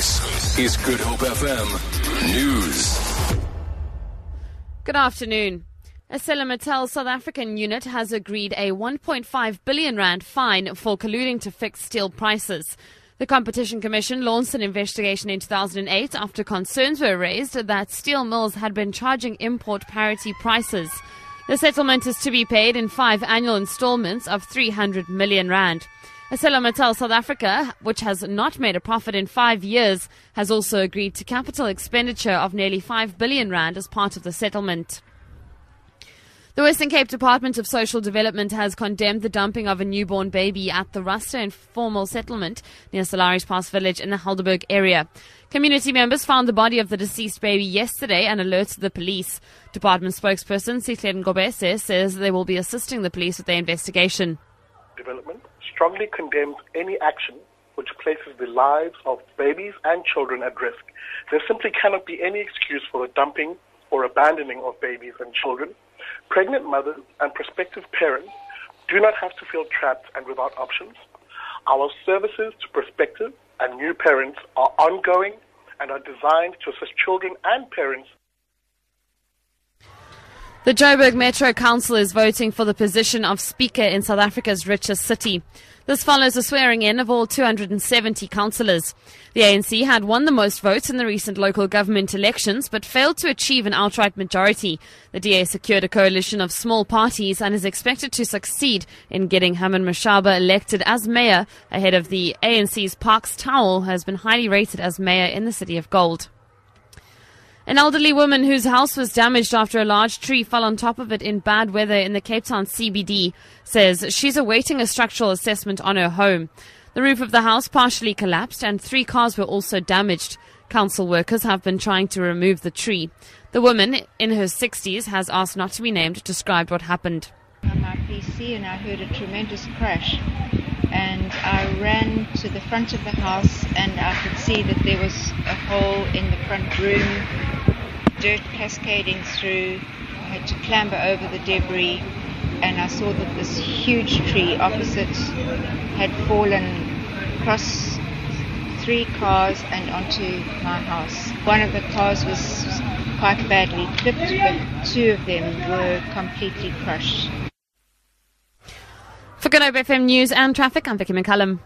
This is Good Hope FM News. Good afternoon. ArcelorMittal South African unit has agreed a 1.5 billion rand fine for colluding to fix steel prices. The Competition Commission launched an investigation in 2008 after concerns were raised that steel mills had been charging import parity prices. The settlement is to be paid in five annual installments of 300 million rand. ArcelorMittal South Africa, which has not made a profit in five years, has also agreed to capital expenditure of nearly 5 billion rand as part of the settlement. The Western Cape Department of Social Development has condemned the dumping of a newborn baby at the Rasta informal settlement near Sir Lowry's Pass village in the Helderberg area. Community members found the body of the deceased baby yesterday and alerted the police. Department spokesperson Sihle Ngobese says they will be assisting the police with their investigation. Development strongly condemns any action which places the lives of babies and children at risk. There simply cannot be any excuse for the dumping or abandoning of babies and children. Pregnant mothers and prospective parents do not have to feel trapped and without options. Our services to prospective and new parents are ongoing and are designed to assist children and parents the Joburg Metro Council is voting for the position of Speaker in South Africa's richest city. This follows the swearing in of all 270 councillors. The ANC had won the most votes in the recent local government elections but failed to achieve an outright majority. The DA secured a coalition of small parties and is expected to succeed in getting Herman Mashaba elected as mayor ahead of the ANC's Parks Tau, who has been highly rated as mayor in the city of Gold. An elderly woman whose house was damaged after a large tree fell on top of it in bad weather in the Cape Town CBD says she's awaiting a structural assessment on her home. The roof of the house partially collapsed and three cars were also damaged. Council workers have been trying to remove the tree. The woman, in her 60s, has asked not to be named, described what happened. On my PC and I heard a tremendous crash and ran to the front of the house and I could see that there was a hole in the front room dirt cascading through. I had to clamber over the debris, and I saw that this huge tree opposite had fallen across three cars and onto my house. One of the cars was quite badly clipped, but two of them were completely crushed. For Good FM News and Traffic, I'm Vicky McCullum.